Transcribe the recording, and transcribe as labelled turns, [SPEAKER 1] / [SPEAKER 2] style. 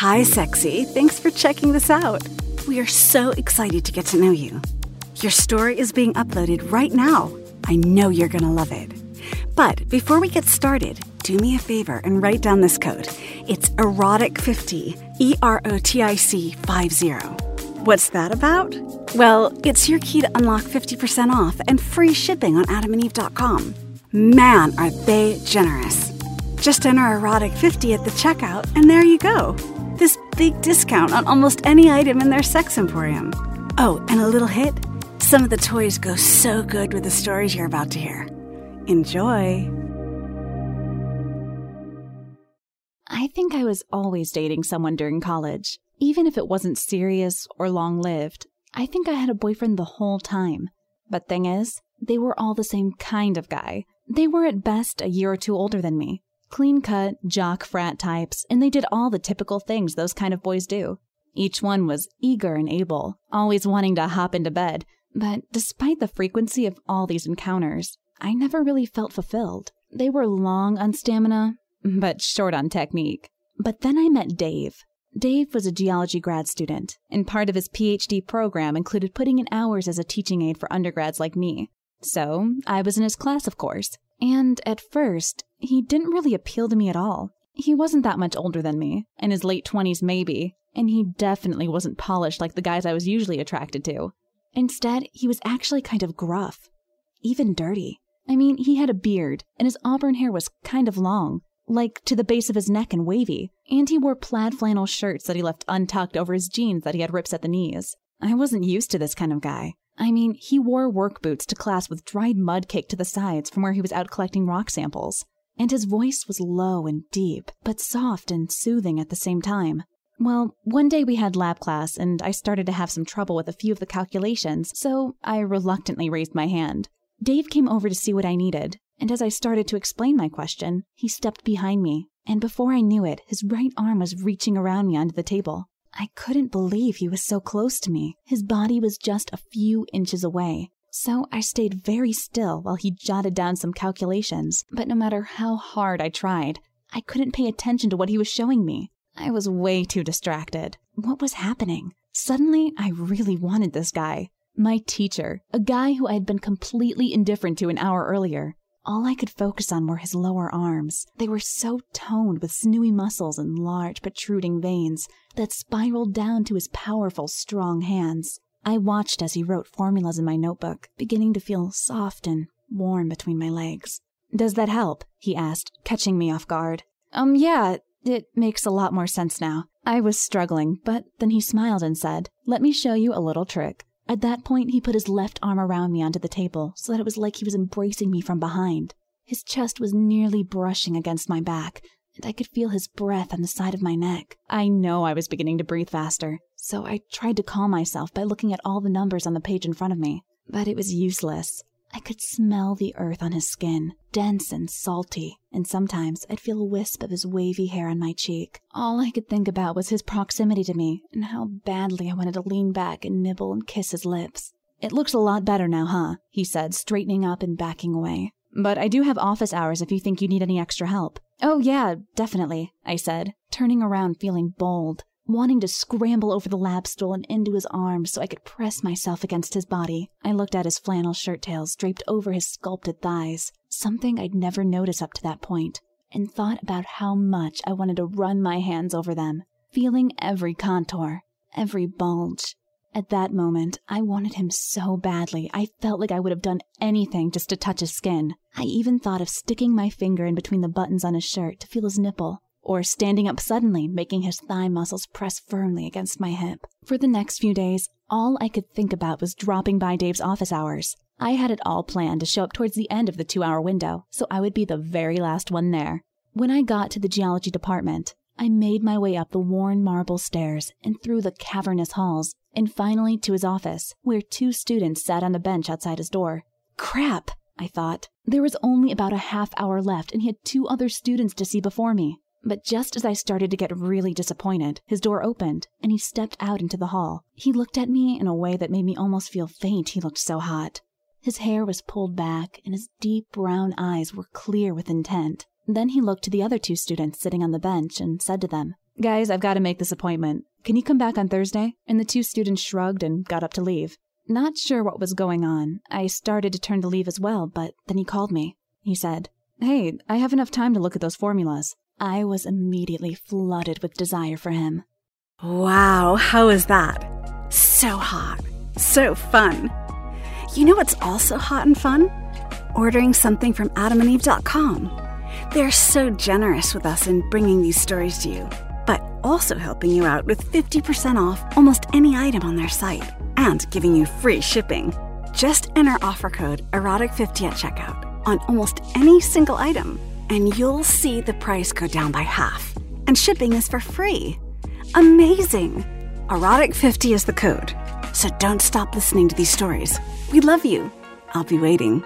[SPEAKER 1] Hi, sexy. Thanks for checking this out. We are so excited to get to know you. Your story is being uploaded right now. I know you're going to love it. But before we get started, do me a favor and write down this code. It's erotic50, E R O T I C 50. What's that about? Well, it's your key to unlock 50% off and free shipping on adamandeve.com. Man, are they generous! Just enter erotic50 at the checkout, and there you go. Big discount on almost any item in their sex emporium. Oh, and a little hit some of the toys go so good with the stories you're about to hear. Enjoy!
[SPEAKER 2] I think I was always dating someone during college, even if it wasn't serious or long lived. I think I had a boyfriend the whole time. But thing is, they were all the same kind of guy. They were at best a year or two older than me. Clean cut, jock frat types, and they did all the typical things those kind of boys do. Each one was eager and able, always wanting to hop into bed, but despite the frequency of all these encounters, I never really felt fulfilled. They were long on stamina, but short on technique. But then I met Dave. Dave was a geology grad student, and part of his PhD program included putting in hours as a teaching aide for undergrads like me. So I was in his class, of course. And at first, he didn't really appeal to me at all. He wasn't that much older than me, in his late 20s maybe, and he definitely wasn't polished like the guys I was usually attracted to. Instead, he was actually kind of gruff, even dirty. I mean, he had a beard, and his auburn hair was kind of long, like to the base of his neck and wavy, and he wore plaid flannel shirts that he left untucked over his jeans that he had rips at the knees. I wasn't used to this kind of guy. I mean, he wore work boots to class with dried mud caked to the sides from where he was out collecting rock samples. And his voice was low and deep, but soft and soothing at the same time. Well, one day we had lab class, and I started to have some trouble with a few of the calculations, so I reluctantly raised my hand. Dave came over to see what I needed, and as I started to explain my question, he stepped behind me, and before I knew it, his right arm was reaching around me onto the table. I couldn't believe he was so close to me. His body was just a few inches away. So I stayed very still while he jotted down some calculations, but no matter how hard I tried, I couldn't pay attention to what he was showing me. I was way too distracted. What was happening? Suddenly, I really wanted this guy. My teacher, a guy who I had been completely indifferent to an hour earlier. All I could focus on were his lower arms. They were so toned with sinewy muscles and large, protruding veins that spiraled down to his powerful, strong hands. I watched as he wrote formulas in my notebook, beginning to feel soft and warm between my legs. Does that help? he asked, catching me off guard. Um, yeah, it makes a lot more sense now. I was struggling, but then he smiled and said, Let me show you a little trick. At that point, he put his left arm around me onto the table so that it was like he was embracing me from behind. His chest was nearly brushing against my back, and I could feel his breath on the side of my neck. I know I was beginning to breathe faster, so I tried to calm myself by looking at all the numbers on the page in front of me. But it was useless. I could smell the earth on his skin, dense and salty, and sometimes I'd feel a wisp of his wavy hair on my cheek. All I could think about was his proximity to me and how badly I wanted to lean back and nibble and kiss his lips. It looks a lot better now, huh? he said, straightening up and backing away. But I do have office hours if you think you need any extra help. Oh, yeah, definitely, I said, turning around feeling bold wanting to scramble over the lab stool and into his arms so I could press myself against his body. I looked at his flannel shirt tails draped over his sculpted thighs, something I'd never noticed up to that point, and thought about how much I wanted to run my hands over them, feeling every contour, every bulge. At that moment, I wanted him so badly, I felt like I would have done anything just to touch his skin. I even thought of sticking my finger in between the buttons on his shirt to feel his nipple, or standing up suddenly, making his thigh muscles press firmly against my hip. For the next few days, all I could think about was dropping by Dave's office hours. I had it all planned to show up towards the end of the two hour window, so I would be the very last one there. When I got to the geology department, I made my way up the worn marble stairs and through the cavernous halls, and finally to his office, where two students sat on a bench outside his door. Crap, I thought. There was only about a half hour left, and he had two other students to see before me. But just as I started to get really disappointed, his door opened and he stepped out into the hall. He looked at me in a way that made me almost feel faint, he looked so hot. His hair was pulled back and his deep brown eyes were clear with intent. Then he looked to the other two students sitting on the bench and said to them, Guys, I've got to make this appointment. Can you come back on Thursday? And the two students shrugged and got up to leave. Not sure what was going on. I started to turn to leave as well, but then he called me. He said, Hey, I have enough time to look at those formulas. I was immediately flooded with desire for him.
[SPEAKER 1] Wow, how is that? So hot. So fun. You know what's also hot and fun? Ordering something from adamandeve.com. They're so generous with us in bringing these stories to you, but also helping you out with 50% off almost any item on their site and giving you free shipping. Just enter offer code erotic50 at checkout on almost any single item, and you'll see the price go down by half. And shipping is for free. Amazing! Erotic50 is the code. So don't stop listening to these stories. We love you. I'll be waiting.